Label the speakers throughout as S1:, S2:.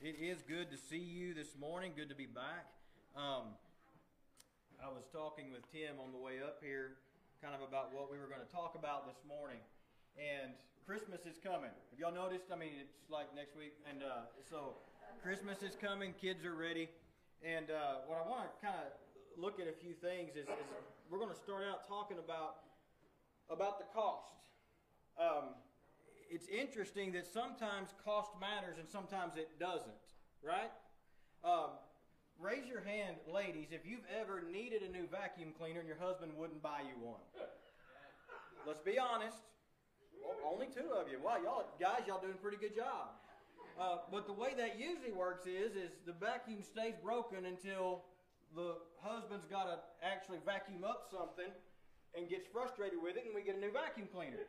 S1: It is good to see you this morning. Good to be back. Um, I was talking with Tim on the way up here, kind of about what we were going to talk about this morning. And Christmas is coming. Have y'all noticed? I mean, it's like next week, and uh, so Christmas is coming. Kids are ready. And uh, what I want to kind of look at a few things is, is we're going to start out talking about about the cost. Um, it's interesting that sometimes cost matters and sometimes it doesn't, right? Um, raise your hand, ladies, if you've ever needed a new vacuum cleaner and your husband wouldn't buy you one. Let's be honest. Well, only two of you. Wow, y'all guys, y'all doing a pretty good job. Uh, but the way that usually works is, is the vacuum stays broken until the husband's got to actually vacuum up something and gets frustrated with it, and we get a new vacuum cleaner.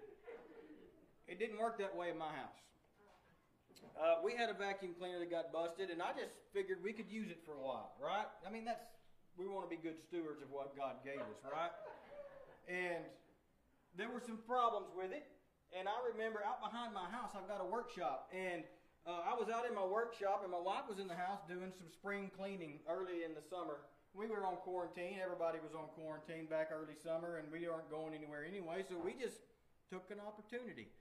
S1: It didn't work that way in my house. Uh, we had a vacuum cleaner that got busted, and I just figured we could use it for a while, right? I mean, that's we want to be good stewards of what God gave us, right? And there were some problems with it, and I remember out behind my house, I've got a workshop, and uh, I was out in my workshop, and my wife was in the house doing some spring cleaning early in the summer. We were on quarantine; everybody was on quarantine back early summer, and we weren't going anywhere anyway, so we just took an opportunity.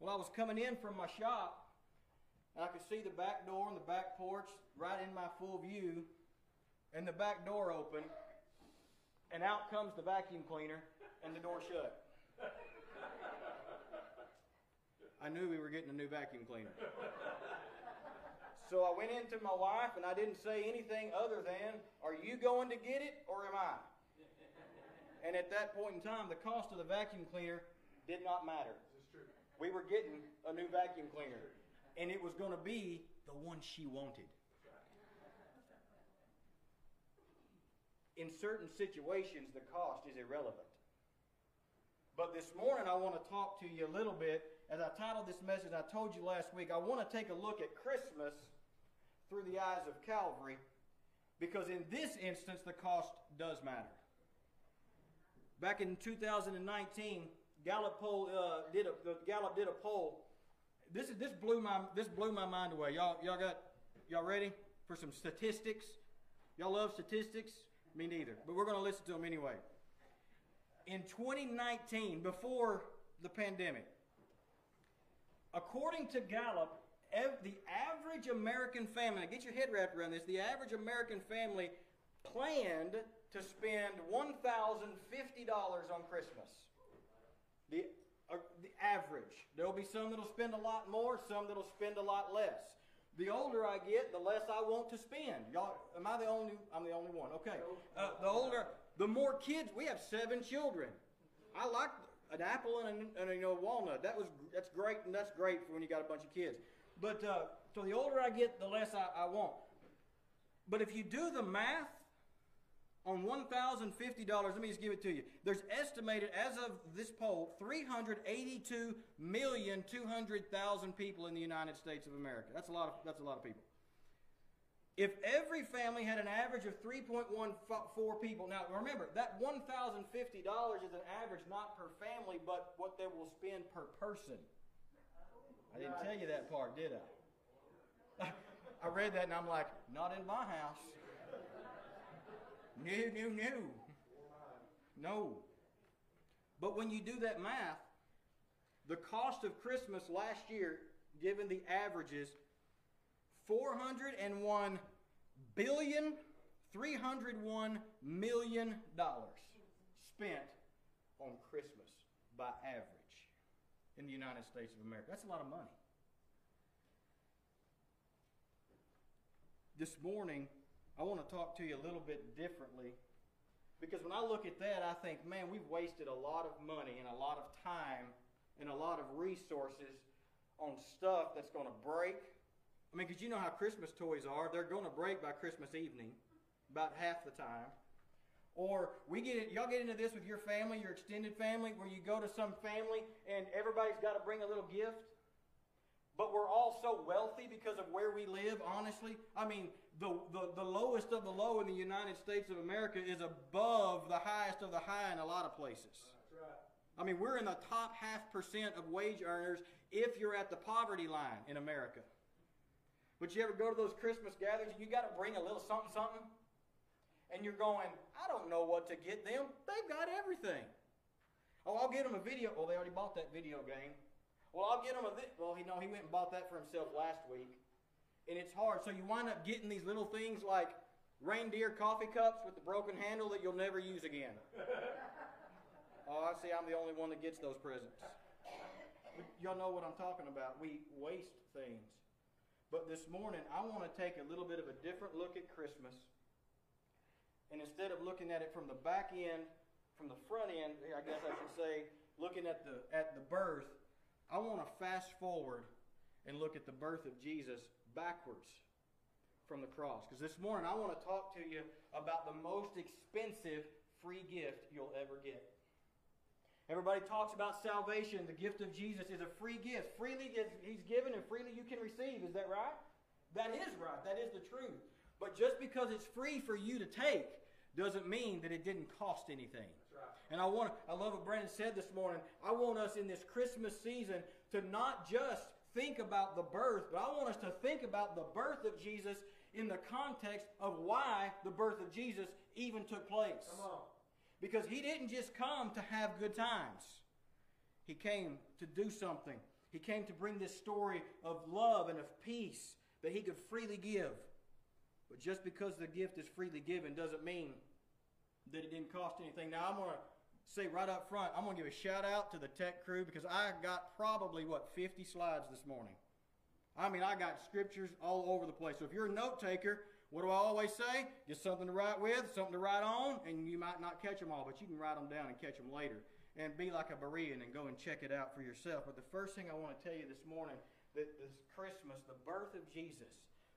S1: Well, I was coming in from my shop, and I could see the back door and the back porch right in my full view, and the back door open, and out comes the vacuum cleaner, and the door shut. I knew we were getting a new vacuum cleaner. So I went into my wife and I didn't say anything other than, Are you going to get it or am I? And at that point in time, the cost of the vacuum cleaner did not matter we were getting a new vacuum cleaner, and it was going to be the one she wanted. In certain situations, the cost is irrelevant. But this morning, I want to talk to you a little bit. As I titled this message, I told you last week, I want to take a look at Christmas through the eyes of Calvary, because in this instance, the cost does matter. Back in 2019, Gallup poll uh, did a the Gallup did a poll. This is this blew my this blew my mind away. Y'all y'all got y'all ready for some statistics? Y'all love statistics? Me neither. But we're going to listen to them anyway. In 2019, before the pandemic, according to Gallup, the average American family, get your head wrapped around this, the average American family planned to spend $1,050 on Christmas. The, uh, the average. There'll be some that'll spend a lot more, some that'll spend a lot less. The older I get, the less I want to spend. Y'all, am I the only? I'm the only one. Okay. Uh, the older, the more kids. We have seven children. I like an apple and, a, and a you know walnut. That was that's great, and that's great for when you got a bunch of kids. But uh, so the older I get, the less I, I want. But if you do the math, on $1,050, let me just give it to you. There's estimated, as of this poll, 382,200,000 people in the United States of America. That's a lot of, that's a lot of people. If every family had an average of 3.14 people, now remember, that $1,050 is an average not per family, but what they will spend per person. I didn't tell you that part, did I? I read that and I'm like, not in my house. No, no, no. No. But when you do that math, the cost of Christmas last year, given the averages, 401 billion 301 million dollars spent on Christmas by average in the United States of America. That's a lot of money. This morning, I want to talk to you a little bit differently because when I look at that, I think, man, we've wasted a lot of money and a lot of time and a lot of resources on stuff that's going to break. I mean, because you know how Christmas toys are. They're going to break by Christmas evening, about half the time. Or we get it, y'all get into this with your family, your extended family, where you go to some family and everybody's got to bring a little gift but we're all so wealthy because of where we live, honestly. I mean, the, the, the lowest of the low in the United States of America is above the highest of the high in a lot of places. Right. I mean, we're in the top half percent of wage earners if you're at the poverty line in America. But you ever go to those Christmas gatherings and you got to bring a little something, something? And you're going, I don't know what to get them. They've got everything. Oh, I'll get them a video. Well, they already bought that video game. Well, I'll get them a vi- well. He know he went and bought that for himself last week, and it's hard. So you wind up getting these little things like reindeer coffee cups with the broken handle that you'll never use again. oh, I see. I'm the only one that gets those presents. But y'all know what I'm talking about. We waste things. But this morning, I want to take a little bit of a different look at Christmas. And instead of looking at it from the back end, from the front end, I guess I should say, looking at the at the birth, I want to fast forward and look at the birth of Jesus backwards from the cross. Because this morning I want to talk to you about the most expensive free gift you'll ever get. Everybody talks about salvation. The gift of Jesus is a free gift. Freely He's given and freely you can receive. Is that right? That is right. That is the truth. But just because it's free for you to take doesn't mean that it didn't cost anything. And I want I love what Brandon said this morning. I want us in this Christmas season to not just think about the birth, but I want us to think about the birth of Jesus in the context of why the birth of Jesus even took place. Because he didn't just come to have good times. He came to do something. He came to bring this story of love and of peace that he could freely give. But just because the gift is freely given doesn't mean that it didn't cost anything. Now, I'm going to say right up front, I'm going to give a shout out to the tech crew because I got probably, what, 50 slides this morning. I mean, I got scriptures all over the place. So if you're a note taker, what do I always say? Get something to write with, something to write on, and you might not catch them all, but you can write them down and catch them later. And be like a Berean and go and check it out for yourself. But the first thing I want to tell you this morning that this Christmas, the birth of Jesus,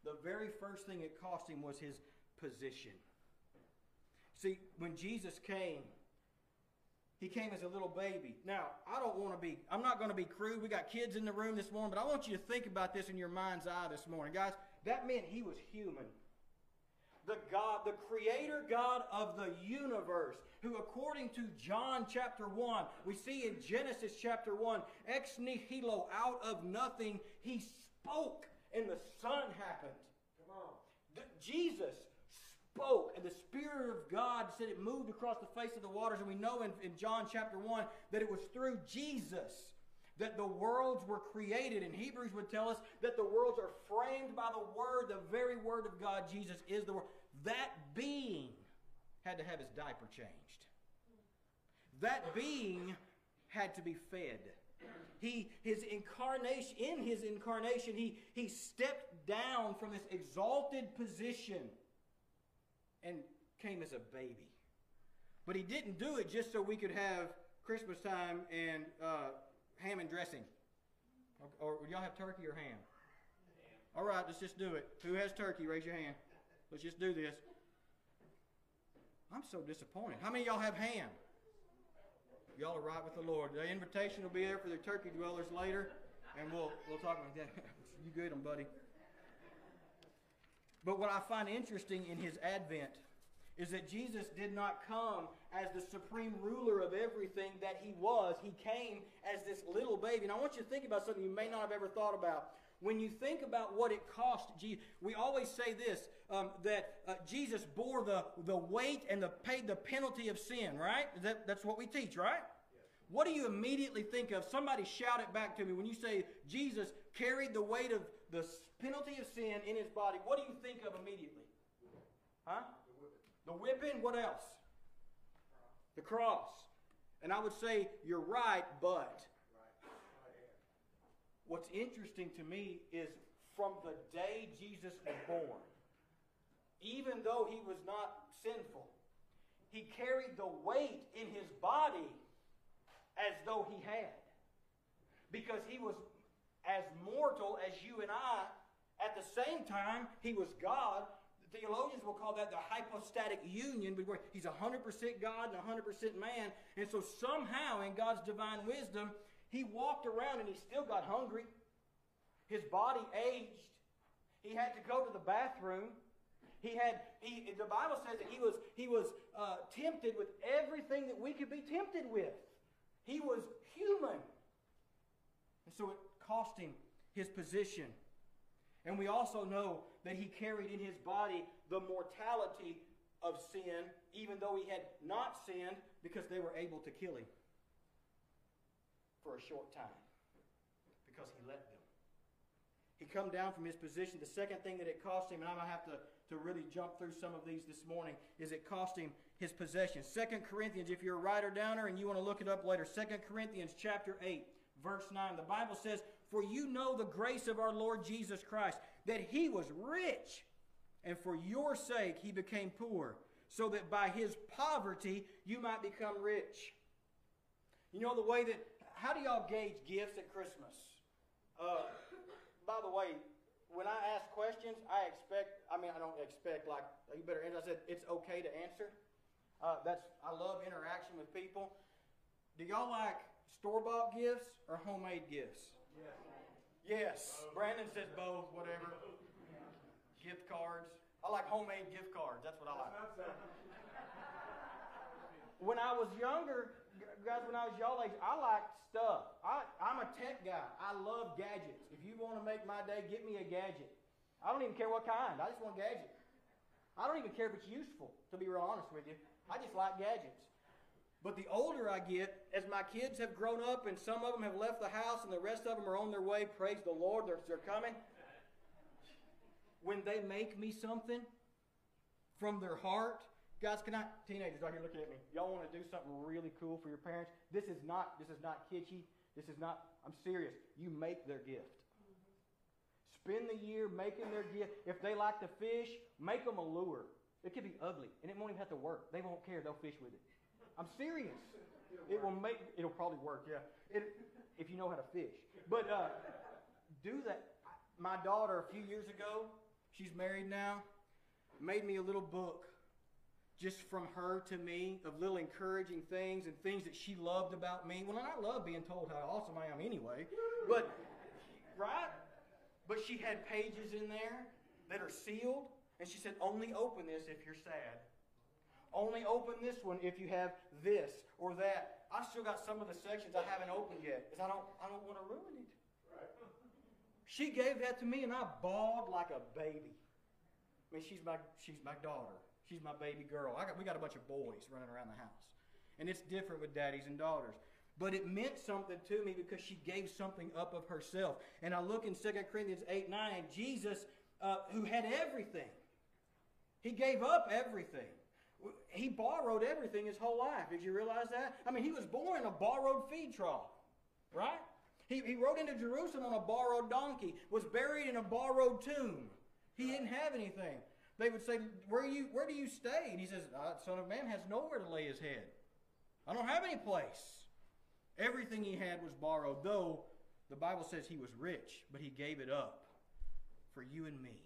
S1: the very first thing it cost him was his position. See, when Jesus came, he came as a little baby. Now, I don't want to be, I'm not going to be crude. We got kids in the room this morning, but I want you to think about this in your mind's eye this morning. Guys, that meant he was human. The God, the creator God of the universe, who according to John chapter 1, we see in Genesis chapter 1, ex nihilo, out of nothing, he spoke and the sun happened. Come on. The, Jesus spoke, and the Spirit of God said it moved across the face of the waters. And we know in, in John chapter 1 that it was through Jesus that the worlds were created. And Hebrews would tell us that the worlds are framed by the Word, the very Word of God. Jesus is the Word. That being had to have his diaper changed. That being had to be fed. He, his incarnation, in his incarnation, he, he stepped down from this exalted position and came as a baby. But he didn't do it just so we could have Christmas time and uh, ham and dressing. Or, or y'all have turkey or ham? All right, let's just do it. Who has turkey? Raise your hand. Let's just do this. I'm so disappointed. How many y'all have ham? Y'all are right with the Lord. The invitation will be there for the turkey dwellers later, and we'll we'll talk about that. you good, buddy. But what I find interesting in his advent is that Jesus did not come as the supreme ruler of everything that he was. He came as this little baby. And I want you to think about something you may not have ever thought about. When you think about what it cost, Jesus, we always say this um, that uh, Jesus bore the, the weight and the paid the penalty of sin, right? That, that's what we teach, right? What do you immediately think of? Somebody shout it back to me. When you say Jesus carried the weight of the penalty of sin in his body, what do you think of immediately? Huh? The whipping. What else? The cross. And I would say, you're right, but. What's interesting to me is from the day Jesus was born, even though he was not sinful, he carried the weight in his body as though he had. Because he was as mortal as you and I. At the same time, he was God. The theologians will call that the hypostatic union, he's 100% God and 100% man. And so somehow, in God's divine wisdom, he walked around and he still got hungry. His body aged. He had to go to the bathroom. He had, he, the Bible says that he was, he was uh, tempted with everything that we could be tempted with. He was human. And so it cost him his position. And we also know that he carried in his body the mortality of sin, even though he had not sinned, because they were able to kill him for a short time. Because he let them. He come down from his position. The second thing that it cost him, and I'm going to have to, to really jump through some of these this morning, is it cost him his possessions. Second Corinthians, if you're a writer downer and you want to look it up later, Second Corinthians chapter 8, verse 9, the Bible says, For you know the grace of our Lord Jesus Christ, that he was rich, and for your sake he became poor, so that by his poverty you might become rich. You know the way that, how do y'all gauge gifts at Christmas? Uh, by the way, when I ask questions, I expect, I mean, I don't expect like, you better answer. I said, it's okay to answer. Uh, that's, I love interaction with people. Do y'all like store bought gifts or homemade gifts? Yes. Brandon says both, whatever. Gift cards. I like homemade gift cards. That's what I like. When I was younger, guys, when I was y'all age, I liked stuff. I, I'm a tech guy. I love gadgets. If you want to make my day, get me a gadget. I don't even care what kind. I just want a gadget. I don't even care if it's useful, to be real honest with you. I just like gadgets. But the older I get, as my kids have grown up and some of them have left the house and the rest of them are on their way, praise the Lord, they're, they're coming. When they make me something from their heart, guys, can I, teenagers out here looking at me, y'all want to do something really cool for your parents? This is not, this is not kitschy. This is not, I'm serious. You make their gift. Spend the year making their gift. If they like to fish, make them a lure. It could be ugly, and it won't even have to work. They won't care. They'll fish with it. I'm serious. It will make. It'll probably work. Yeah. It, if you know how to fish. But uh, do that. My daughter, a few years ago, she's married now, made me a little book just from her to me of little encouraging things and things that she loved about me. Well, and I love being told how awesome I am anyway. But, right? But she had pages in there that are sealed, and she said, only open this if you're sad. Only open this one if you have this or that. I still got some of the sections I haven't opened yet because I don't, I don't want to ruin it. She gave that to me, and I bawled like a baby. I mean, she's my, she's my daughter. She's my baby girl. I got, we got a bunch of boys running around the house. And it's different with daddies and daughters. But it meant something to me because she gave something up of herself. And I look in 2 Corinthians 8 9, Jesus, uh, who had everything, he gave up everything. He borrowed everything his whole life. Did you realize that? I mean, he was born in a borrowed feed trough, right? He, he rode into Jerusalem on a borrowed donkey, was buried in a borrowed tomb. He didn't have anything. They would say, Where, you, where do you stay? And he says, uh, Son of Man has nowhere to lay his head. I don't have any place. Everything he had was borrowed, though the Bible says he was rich, but he gave it up for you and me.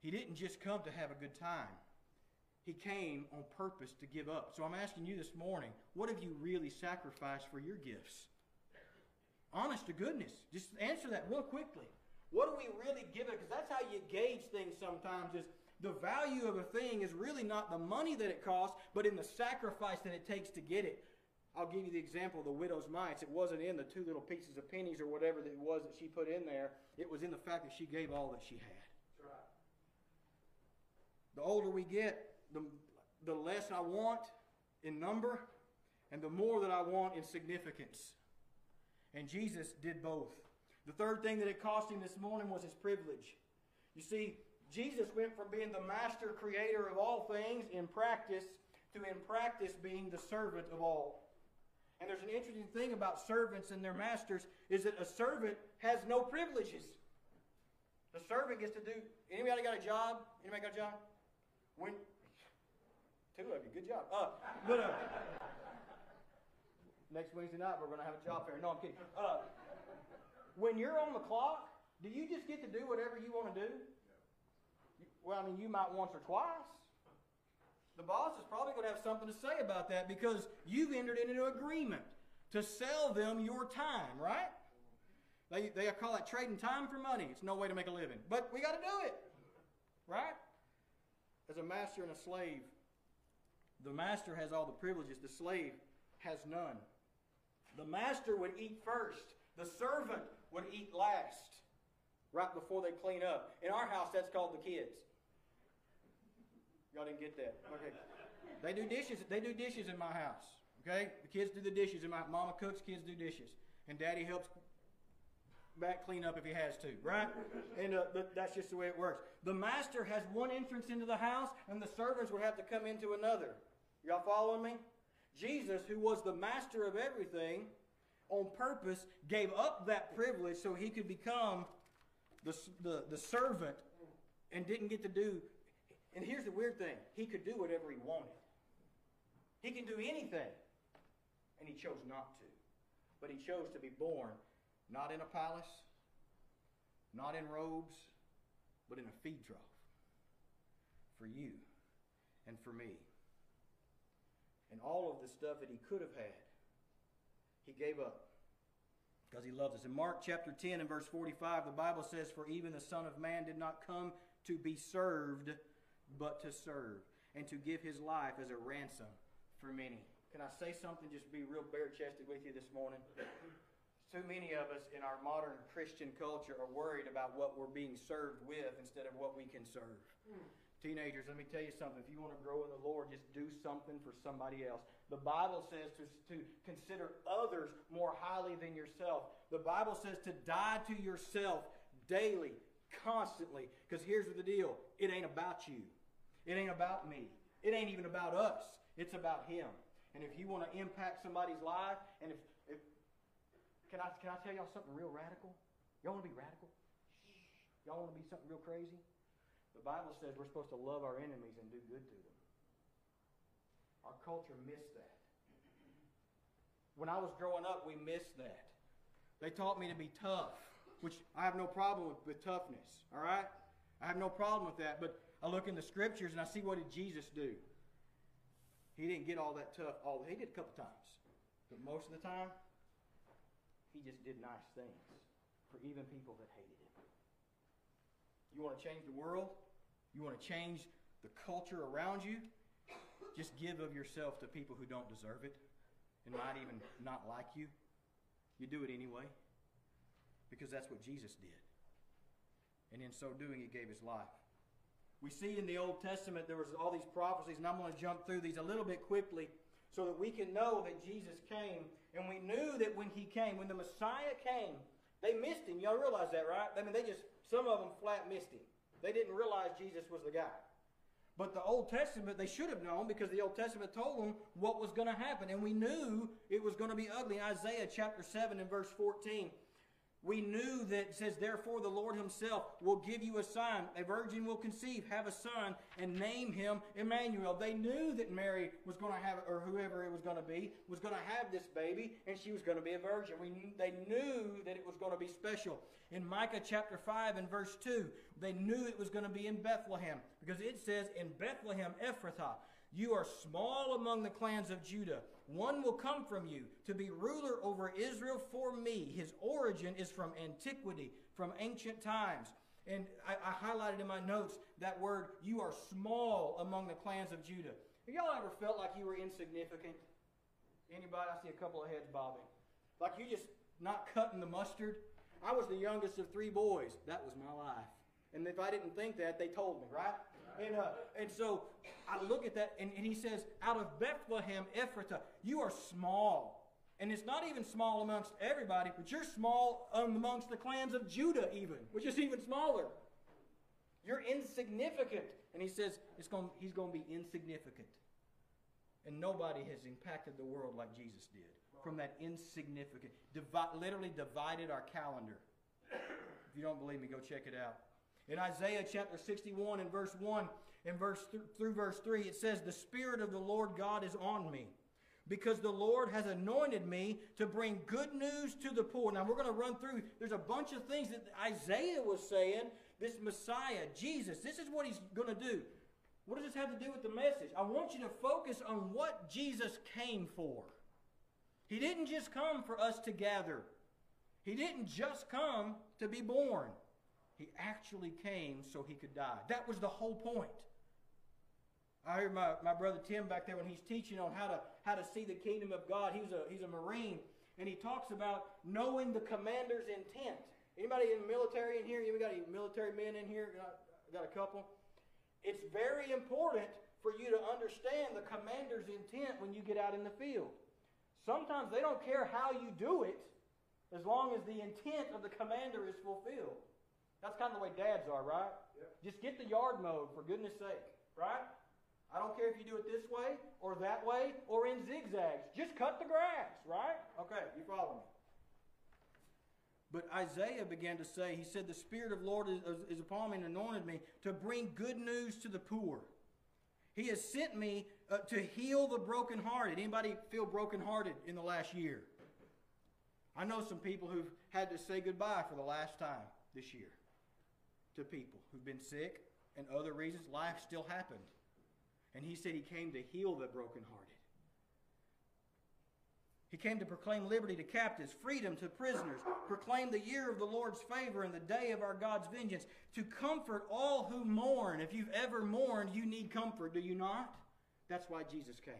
S1: He didn't just come to have a good time. He came on purpose to give up. So I'm asking you this morning, what have you really sacrificed for your gifts? Honest to goodness. Just answer that real quickly. What do we really give it? Because that's how you gauge things sometimes is the value of a thing is really not the money that it costs, but in the sacrifice that it takes to get it. I'll give you the example of the widow's mites. It wasn't in the two little pieces of pennies or whatever that it was that she put in there. It was in the fact that she gave all that she had. The older we get, the, the less I want in number, and the more that I want in significance. And Jesus did both. The third thing that it cost him this morning was his privilege. You see, Jesus went from being the master creator of all things in practice to in practice being the servant of all. And there's an interesting thing about servants and their masters is that a servant has no privileges. The servant gets to do. Anybody got a job? Anybody got a job? When two of you, good job. Uh, but uh, next Wednesday night we're going to have a job fair. No, I'm kidding. Uh, when you're on the clock, do you just get to do whatever you want to do? Well, I mean, you might once or twice the boss is probably going to have something to say about that because you've entered into an agreement to sell them your time, right? They, they call it trading time for money. It's no way to make a living. But we got to do it, right? As a master and a slave, the master has all the privileges, the slave has none. The master would eat first, the servant would eat last. right before they clean up. In our house, that's called the kids. Y'all didn't get that. Okay. They do dishes. They do dishes in my house. Okay? The kids do the dishes. And my mama cooks, kids do dishes. And daddy helps back clean up if he has to, right? And uh, that's just the way it works. The master has one entrance into the house, and the servants would have to come into another. Y'all following me? Jesus, who was the master of everything, on purpose gave up that privilege so he could become the, the, the servant and didn't get to do. And here's the weird thing he could do whatever he wanted, he can do anything. And he chose not to. But he chose to be born not in a palace, not in robes, but in a feed trough for you and for me. And all of the stuff that he could have had, he gave up because he loves us. In Mark chapter 10 and verse 45, the Bible says, For even the Son of Man did not come to be served, but to serve, and to give his life as a ransom for many. Can I say something? Just be real bare chested with you this morning. Too many of us in our modern Christian culture are worried about what we're being served with instead of what we can serve. Teenagers, let me tell you something. If you want to grow in the Lord, just do something for somebody else. The Bible says to, to consider others more highly than yourself. The Bible says to die to yourself daily, constantly. Because here's the deal it ain't about you, it ain't about me, it ain't even about us. It's about Him. And if you want to impact somebody's life, and if, if can I can I tell y'all something real radical? Y'all want to be radical? Y'all want to be something real crazy? The Bible says we're supposed to love our enemies and do good to them. Our culture missed that. When I was growing up, we missed that. They taught me to be tough, which I have no problem with, with toughness, all right? I have no problem with that, but I look in the scriptures and I see what did Jesus do? He didn't get all that tough. All he did a couple times, but most of the time, he just did nice things for even people that hated him. You want to change the world? You want to change the culture around you? Just give of yourself to people who don't deserve it and might even not like you. You do it anyway because that's what Jesus did. And in so doing, he gave his life. We see in the Old Testament there was all these prophecies, and I'm going to jump through these a little bit quickly so that we can know that Jesus came. And we knew that when he came, when the Messiah came, they missed him. Y'all realize that, right? I mean, they just, some of them flat missed him. They didn't realize Jesus was the guy. But the Old Testament, they should have known because the Old Testament told them what was going to happen. And we knew it was going to be ugly. In Isaiah chapter 7 and verse 14, we knew that it says, Therefore the Lord himself will give you a sign. A virgin will conceive, have a son, and name him Emmanuel. They knew that Mary was going to have, or whoever it was going to be, was going to have this baby, and she was going to be a virgin. We, they knew that it was going to be special. In Micah chapter 5 and verse 2, they knew it was going to be in Bethlehem, because it says, In Bethlehem Ephrathah, you are small among the clans of Judah. One will come from you to be ruler over Israel for me. His origin is from antiquity, from ancient times. And I, I highlighted in my notes that word, you are small among the clans of Judah. Have y'all ever felt like you were insignificant? Anybody? I see a couple of heads bobbing. Like you just not cutting the mustard. I was the youngest of three boys. That was my life. And if I didn't think that, they told me, right? And, uh, and so I look at that, and, and he says, out of Bethlehem, Ephrathah, you are small. And it's not even small amongst everybody, but you're small amongst the clans of Judah, even, which is even smaller. You're insignificant. And he says going, he's going to be insignificant. And nobody has impacted the world like Jesus did. From that insignificant, divi- literally divided our calendar. If you don't believe me, go check it out. In Isaiah chapter 61 and verse 1 and verse th- through verse 3, it says, The Spirit of the Lord God is on me because the Lord has anointed me to bring good news to the poor. Now we're going to run through, there's a bunch of things that Isaiah was saying. This Messiah, Jesus, this is what he's going to do. What does this have to do with the message? I want you to focus on what Jesus came for. He didn't just come for us to gather, He didn't just come to be born. He actually came so he could die. That was the whole point. I hear my, my brother Tim back there when he's teaching on how to how to see the kingdom of God. He's a he's a Marine, and he talks about knowing the commander's intent. Anybody in the military in here? You got any military men in here? Got, got a couple. It's very important for you to understand the commander's intent when you get out in the field. Sometimes they don't care how you do it as long as the intent of the commander is fulfilled. That's kind of the way dads are, right? Yep. Just get the yard mowed, for goodness sake, right? I don't care if you do it this way or that way or in zigzags. Just cut the grass, right? Okay, you follow me. But Isaiah began to say, he said, The Spirit of the Lord is, is upon me and anointed me to bring good news to the poor. He has sent me uh, to heal the brokenhearted. Anybody feel brokenhearted in the last year? I know some people who've had to say goodbye for the last time this year to people who've been sick and other reasons. Life still happened. And he said he came to heal the brokenhearted. He came to proclaim liberty to captives, freedom to prisoners, proclaim the year of the Lord's favor and the day of our God's vengeance, to comfort all who mourn. If you've ever mourned, you need comfort, do you not? That's why Jesus came.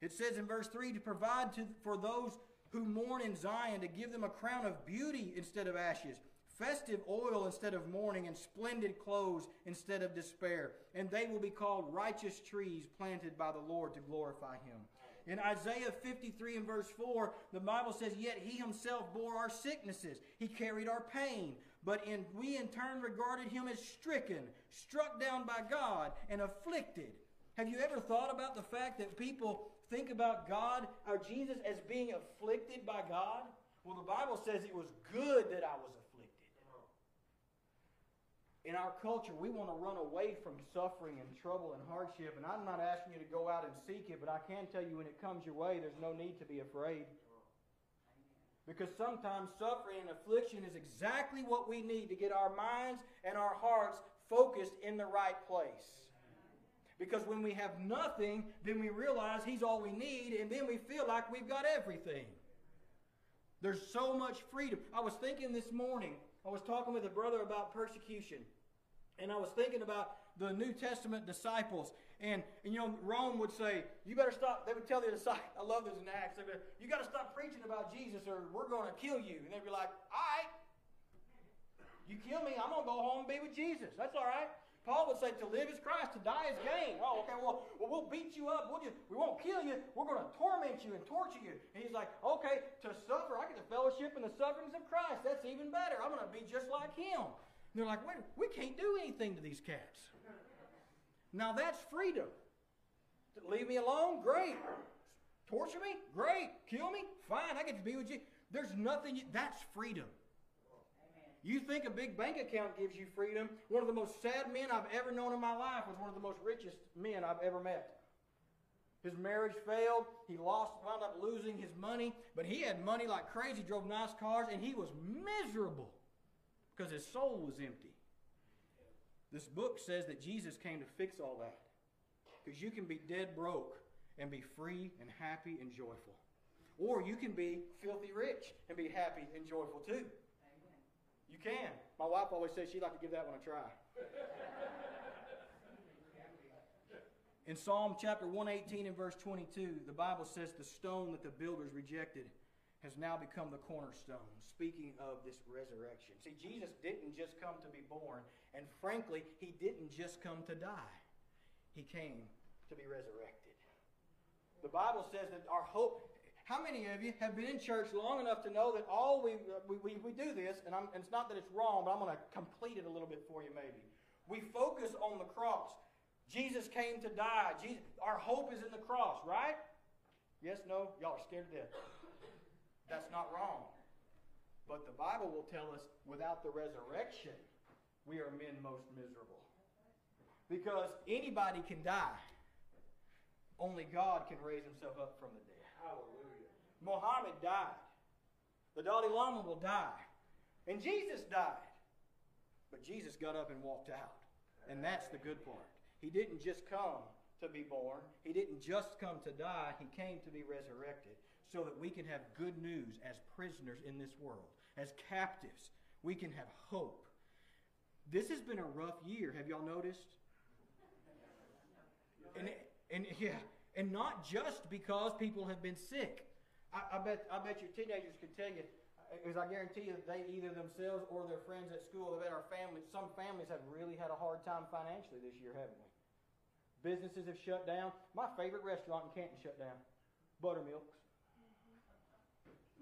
S1: It says in verse 3 to provide to, for those who mourn in Zion, to give them a crown of beauty instead of ashes, festive oil instead of mourning, and splendid clothes instead of despair. And they will be called righteous trees planted by the Lord to glorify Him. In Isaiah 53 and verse 4, the Bible says, Yet he himself bore our sicknesses, he carried our pain. But in, we in turn regarded him as stricken, struck down by God, and afflicted. Have you ever thought about the fact that people think about God or Jesus as being afflicted by God? Well, the Bible says it was good that I was in our culture, we want to run away from suffering and trouble and hardship. And I'm not asking you to go out and seek it, but I can tell you when it comes your way, there's no need to be afraid. Because sometimes suffering and affliction is exactly what we need to get our minds and our hearts focused in the right place. Because when we have nothing, then we realize He's all we need, and then we feel like we've got everything. There's so much freedom. I was thinking this morning, I was talking with a brother about persecution. And I was thinking about the New Testament disciples. And, and you know, Rome would say, you better stop. They would tell the disciples, I love this in Acts. They would, you got to stop preaching about Jesus or we're going to kill you. And they'd be like, all right. You kill me, I'm going to go home and be with Jesus. That's all right. Paul would say, to live is Christ, to die is gain. Oh, okay, well, well we'll beat you up. We'll just, we won't kill you. We're going to torment you and torture you. And he's like, okay, to suffer, I get the fellowship and the sufferings of Christ. That's even better. I'm going to be just like him. They're like, wait, we can't do anything to these cats. Now that's freedom. Leave me alone? Great. Torture me? Great. Kill me? Fine. I get to be with you. There's nothing, that's freedom. You think a big bank account gives you freedom. One of the most sad men I've ever known in my life was one of the most richest men I've ever met. His marriage failed. He lost, wound up losing his money, but he had money like crazy, drove nice cars, and he was miserable because his soul was empty. This book says that Jesus came to fix all that. Because you can be dead broke and be free and happy and joyful. Or you can be filthy rich and be happy and joyful too. Amen. You can. My wife always says she'd like to give that one a try. In Psalm chapter 118 and verse 22, the Bible says the stone that the builders rejected has now become the cornerstone, speaking of this resurrection. See, Jesus didn't just come to be born, and frankly, he didn't just come to die. He came to be resurrected. The Bible says that our hope. How many of you have been in church long enough to know that all we, we, we, we do this, and, and it's not that it's wrong, but I'm going to complete it a little bit for you maybe. We focus on the cross. Jesus came to die. Jesus, our hope is in the cross, right? Yes, no? Y'all are scared to death. That's not wrong. But the Bible will tell us without the resurrection, we are men most miserable. Because anybody can die. Only God can raise himself up from the dead. Hallelujah. Muhammad died. The Dalai Lama will die. And Jesus died. But Jesus got up and walked out. And that's the good part. He didn't just come to be born. He didn't just come to die. He came to be resurrected so that we can have good news as prisoners in this world, as captives. We can have hope. This has been a rough year. Have y'all noticed? And, and yeah, and not just because people have been sick. I, I bet I bet your teenagers can tell you. because I guarantee you they either themselves or their friends at school, they've had our families, some families have really had a hard time financially this year, haven't we? Businesses have shut down. My favorite restaurant in Canton shut down. Buttermilks.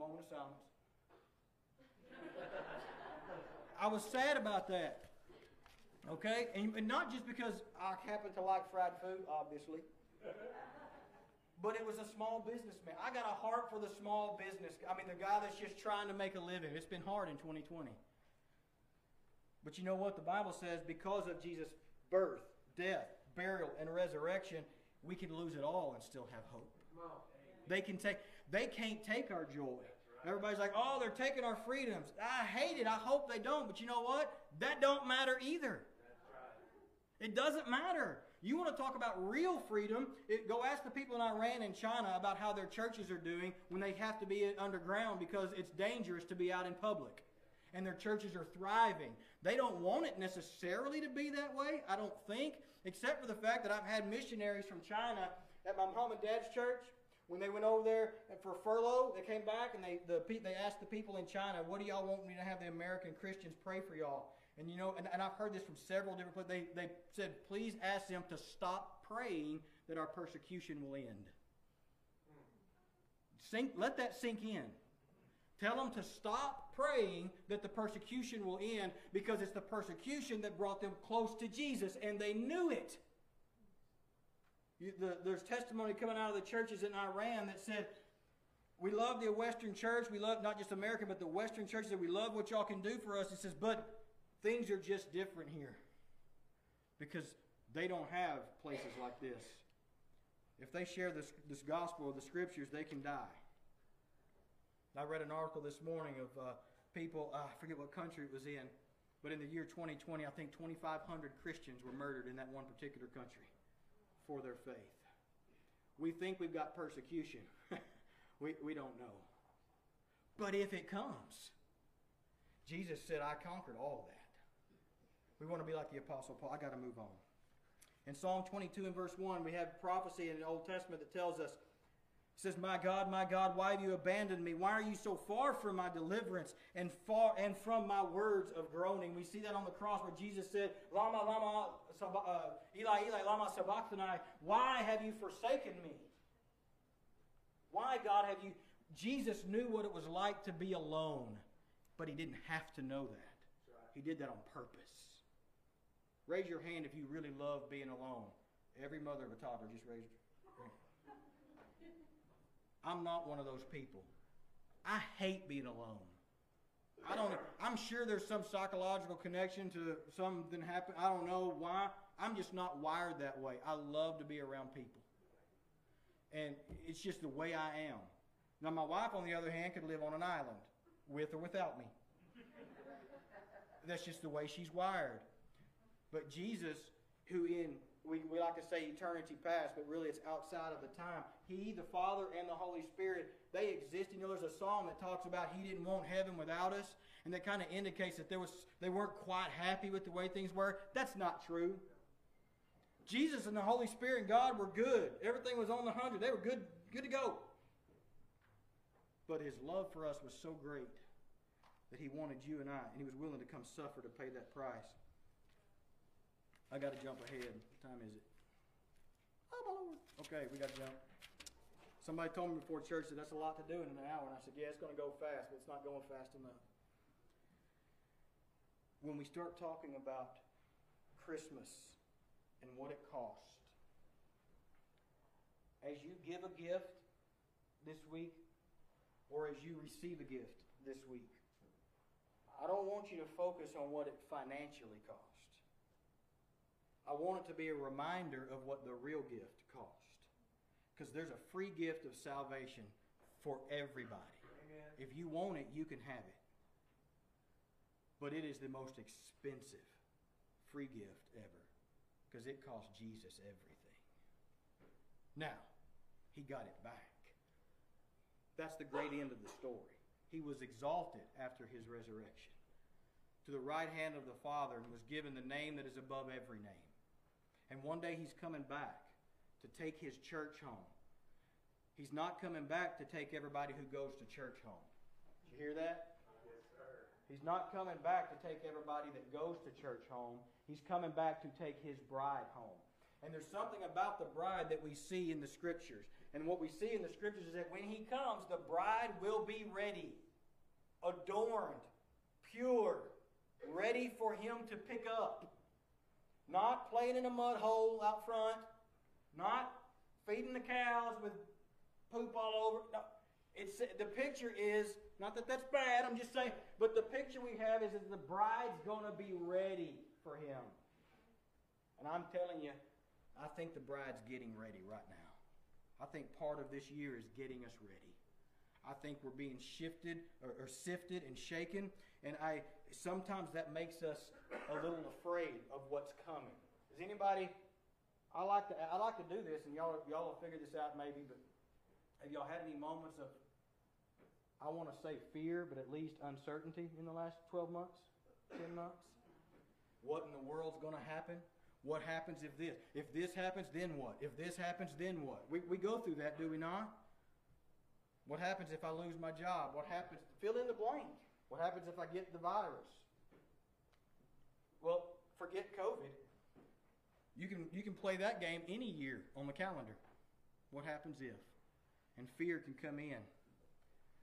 S1: Moment of silence. I was sad about that. Okay? And, and not just because I happen to like fried food, obviously. But it was a small businessman. I got a heart for the small business. I mean, the guy that's just trying to make a living. It's been hard in 2020. But you know what? The Bible says because of Jesus' birth, death, burial, and resurrection, we can lose it all and still have hope. They can take they can't take our joy. Everybody's like, "Oh, they're taking our freedoms." I hate it. I hope they don't. But you know what? That don't matter either. It doesn't matter. You want to talk about real freedom? It, go ask the people in Iran and China about how their churches are doing when they have to be underground because it's dangerous to be out in public. And their churches are thriving. They don't want it necessarily to be that way, I don't think, except for the fact that I've had missionaries from China at my mom and dad's church. When they went over there for furlough, they came back and they, the, they asked the people in China, What do y'all want me to have the American Christians pray for y'all? And you know, and, and I've heard this from several different places. They, they said, please ask them to stop praying that our persecution will end. Sink, let that sink in. Tell them to stop praying that the persecution will end because it's the persecution that brought them close to Jesus, and they knew it. You, the, there's testimony coming out of the churches in Iran that said, We love the Western church. We love not just America, but the Western church. That we love what y'all can do for us. It says, But Things are just different here because they don't have places like this. If they share this, this gospel of the scriptures, they can die. I read an article this morning of uh, people, uh, I forget what country it was in, but in the year 2020, I think 2,500 Christians were murdered in that one particular country for their faith. We think we've got persecution. we, we don't know. But if it comes, Jesus said, I conquered all that. We want to be like the Apostle Paul. I got to move on. In Psalm 22 and verse 1, we have prophecy in the Old Testament that tells us, it says, My God, my God, why have you abandoned me? Why are you so far from my deliverance and far and from my words of groaning? We see that on the cross where Jesus said, Lama, Lama, uh, Eli, Eli, Lama sabachthani. Why have you forsaken me? Why, God, have you? Jesus knew what it was like to be alone, but he didn't have to know that. He did that on purpose. Raise your hand if you really love being alone. Every mother of a toddler just raised I'm not one of those people. I hate being alone. I don't I'm sure there's some psychological connection to something happen. I don't know why. I'm just not wired that way. I love to be around people. And it's just the way I am. Now my wife on the other hand could live on an island with or without me. That's just the way she's wired. But Jesus, who in, we, we like to say eternity past, but really it's outside of the time. He, the Father, and the Holy Spirit, they exist. You know, there's a psalm that talks about He didn't want heaven without us, and that kind of indicates that there was, they weren't quite happy with the way things were. That's not true. Jesus and the Holy Spirit and God were good. Everything was on the hundred. They were good, good to go. But His love for us was so great that He wanted you and I, and He was willing to come suffer to pay that price. I got to jump ahead. What time is it? Oh, my Lord. Okay, we got to jump. Somebody told me before church that that's a lot to do in an hour, and I said, yeah, it's going to go fast, but it's not going fast enough. When we start talking about Christmas and what it costs, as you give a gift this week, or as you receive a gift this week, I don't want you to focus on what it financially costs. I want it to be a reminder of what the real gift cost. Because there's a free gift of salvation for everybody. Amen. If you want it, you can have it. But it is the most expensive free gift ever. Because it cost Jesus everything. Now, he got it back. That's the great end of the story. He was exalted after his resurrection to the right hand of the Father and was given the name that is above every name. And one day he's coming back to take his church home. He's not coming back to take everybody who goes to church home. Did you hear that? He's not coming back to take everybody that goes to church home. He's coming back to take his bride home. And there's something about the bride that we see in the scriptures. And what we see in the scriptures is that when he comes, the bride will be ready, adorned, pure, ready for him to pick up. Not playing in a mud hole out front, not feeding the cows with poop all over. No, it's the picture is not that that's bad. I'm just saying, but the picture we have is that the bride's going to be ready for him. And I'm telling you, I think the bride's getting ready right now. I think part of this year is getting us ready. I think we're being shifted or, or sifted and shaken, and I sometimes that makes us a little afraid of what's coming. Is anybody? I like to I like to do this, and y'all y'all will figure this out maybe. But have y'all had any moments of I want to say fear, but at least uncertainty in the last 12 months, 10 months? What in the world's going to happen? What happens if this? If this happens, then what? If this happens, then what? We, we go through that, do we not? What happens if I lose my job? What happens? Fill in the blank. What happens if I get the virus? Well, forget COVID. You can, you can play that game any year on the calendar. What happens if? And fear can come in.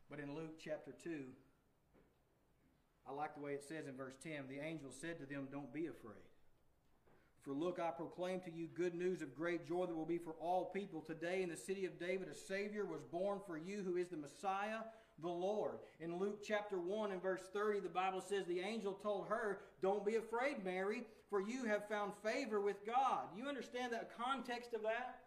S1: But in Luke chapter 2, I like the way it says in verse 10 the angel said to them, Don't be afraid. For look, I proclaim to you good news of great joy that will be for all people. Today in the city of David, a Savior was born for you who is the Messiah, the Lord. In Luke chapter 1 and verse 30, the Bible says, The angel told her, Don't be afraid, Mary, for you have found favor with God. You understand the context of that?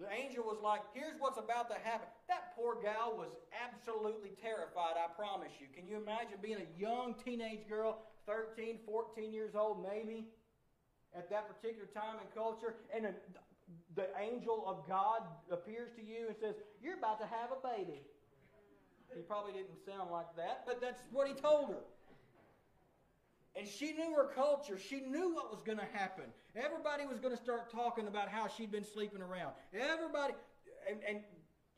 S1: The angel was like, Here's what's about to happen. That poor gal was absolutely terrified, I promise you. Can you imagine being a young teenage girl, 13, 14 years old, maybe? at that particular time and culture, and a, the angel of God appears to you and says, You're about to have a baby. He probably didn't sound like that, but that's what he told her. And she knew her culture. She knew what was going to happen. Everybody was going to start talking about how she'd been sleeping around. Everybody, and, and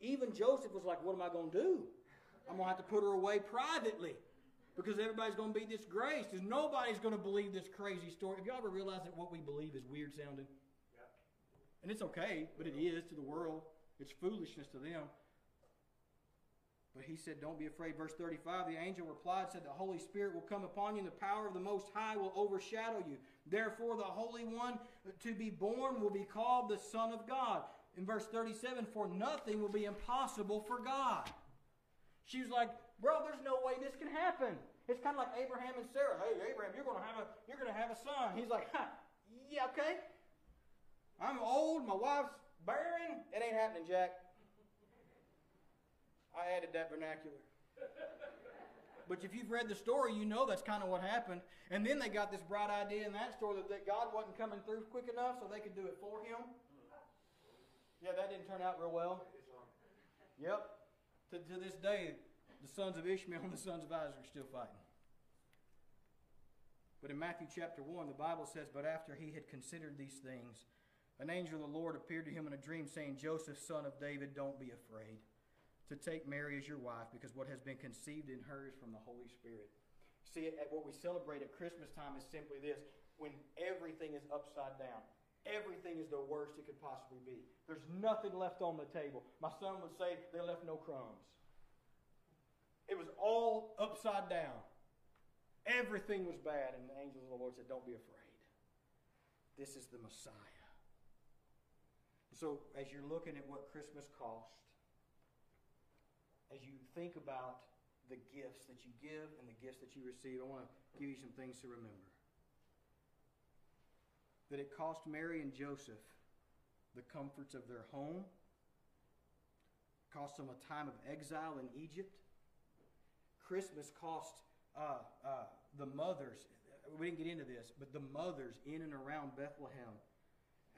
S1: even Joseph was like, What am I going to do? I'm going to have to put her away privately because everybody's going to be disgraced. Because nobody's going to believe this crazy story. Have y'all ever realized that what we believe is weird sounding? Yeah. And it's okay, but it is to the world. It's foolishness to them. But he said, Don't be afraid. Verse 35 the angel replied, said, The Holy Spirit will come upon you, and the power of the Most High will overshadow you. Therefore, the Holy One to be born will be called the Son of God. In verse 37, for nothing will be impossible for God. She was like, Bro, there's no way this can happen. It's kind of like Abraham and Sarah. Hey, Abraham, you're going to have a you're going to have a son. He's like, huh, yeah, okay. I'm old. My wife's barren. It ain't happening, Jack. I added that vernacular. But if you've read the story, you know that's kind of what happened. And then they got this bright idea in that story that, that God wasn't coming through quick enough so they could do it for him. Yeah, that didn't turn out real well. Yep. To, to this day, the sons of Ishmael and the sons of Isaac are still fighting. But in Matthew chapter 1, the Bible says, But after he had considered these things, an angel of the Lord appeared to him in a dream, saying, Joseph, son of David, don't be afraid to take Mary as your wife, because what has been conceived in her is from the Holy Spirit. See, at what we celebrate at Christmas time is simply this when everything is upside down. Everything is the worst it could possibly be. There's nothing left on the table. My son would say they left no crumbs. It was all upside down. Everything was bad, and the angels of the Lord said, Don't be afraid. This is the Messiah. So, as you're looking at what Christmas cost, as you think about the gifts that you give and the gifts that you receive, I want to give you some things to remember. That it cost Mary and Joseph the comforts of their home, cost them a time of exile in Egypt, Christmas cost uh, uh, the mothers, we didn't get into this, but the mothers in and around Bethlehem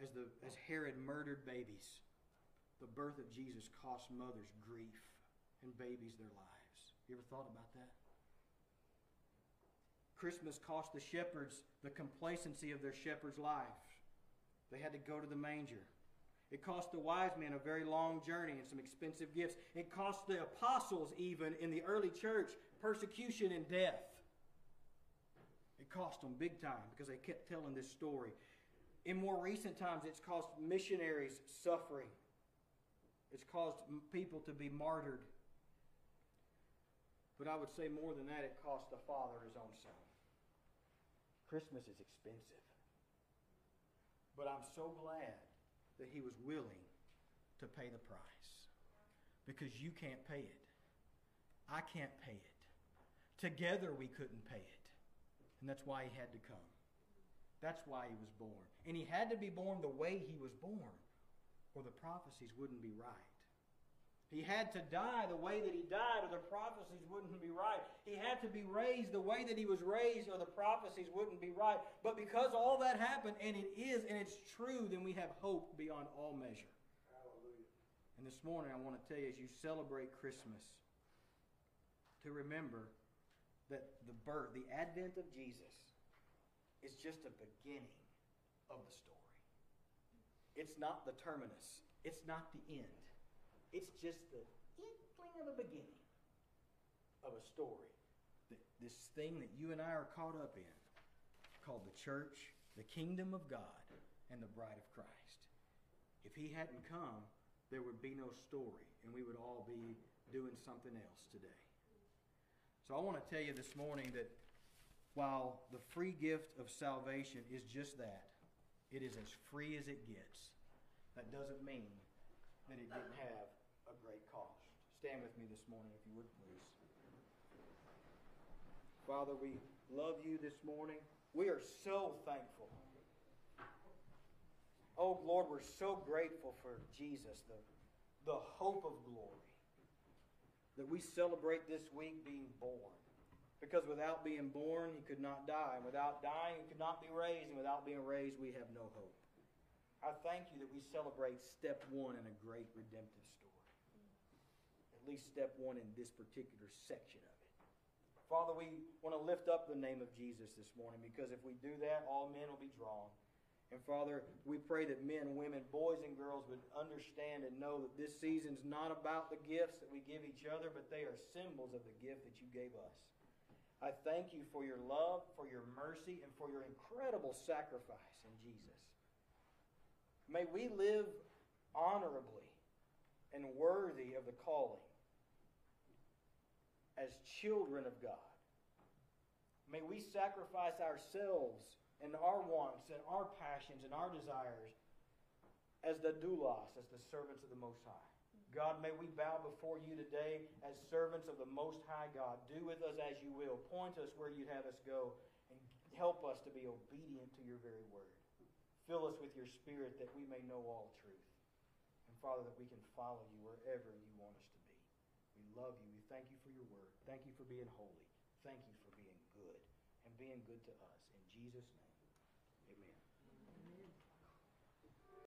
S1: as, the, as Herod murdered babies. The birth of Jesus cost mothers grief and babies their lives. You ever thought about that? Christmas cost the shepherds the complacency of their shepherds' lives. They had to go to the manger. It cost the wise men a very long journey and some expensive gifts. It cost the apostles, even in the early church, persecution and death. It cost them big time because they kept telling this story. In more recent times, it's cost missionaries suffering. It's caused people to be martyred. But I would say more than that, it cost the father his own son. Christmas is expensive. But I'm so glad that he was willing to pay the price. Because you can't pay it. I can't pay it. Together we couldn't pay it. And that's why he had to come. That's why he was born. And he had to be born the way he was born, or the prophecies wouldn't be right. He had to die the way that he died, or the prophecies wouldn't be right. He had to be raised the way that he was raised, or the prophecies wouldn't be right. But because all that happened, and it is, and it's true, then we have hope beyond all measure.
S2: Hallelujah.
S1: And this morning, I want to tell you, as you celebrate Christmas, to remember that the birth, the advent of Jesus, is just a beginning of the story. It's not the terminus, it's not the end. It's just the inkling of a beginning of a story. This thing that you and I are caught up in, called the church, the kingdom of God, and the bride of Christ. If he hadn't come, there would be no story, and we would all be doing something else today. So I want to tell you this morning that while the free gift of salvation is just that, it is as free as it gets. That doesn't mean that it didn't have a great cost. Stand with me this morning, if you would, please. Father, we love you this morning. We are so thankful. Oh, Lord, we're so grateful for Jesus, the, the hope of glory, that we celebrate this week being born. Because without being born, he could not die. And without dying, he could not be raised. And without being raised, we have no hope. I thank you that we celebrate step one in a great redemptive story. At least step one in this particular section of it. Father, we want to lift up the name of Jesus this morning because if we do that, all men will be drawn. And Father, we pray that men, women, boys, and girls would understand and know that this season's not about the gifts that we give each other, but they are symbols of the gift that you gave us. I thank you for your love, for your mercy, and for your incredible sacrifice in Jesus. May we live honorably and worthy of the calling as children of God. May we sacrifice ourselves and our wants and our passions and our desires as the doulos, as the servants of the Most High. God, may we bow before you today as servants of the Most High God. Do with us as you will. Point us where you'd have us go and help us to be obedient to your very word. Fill us with your spirit that we may know all truth. And Father, that we can follow you wherever you want us to be. We love you. We thank you for. Thank you for being holy. Thank you for being good and being good to us. In Jesus' name.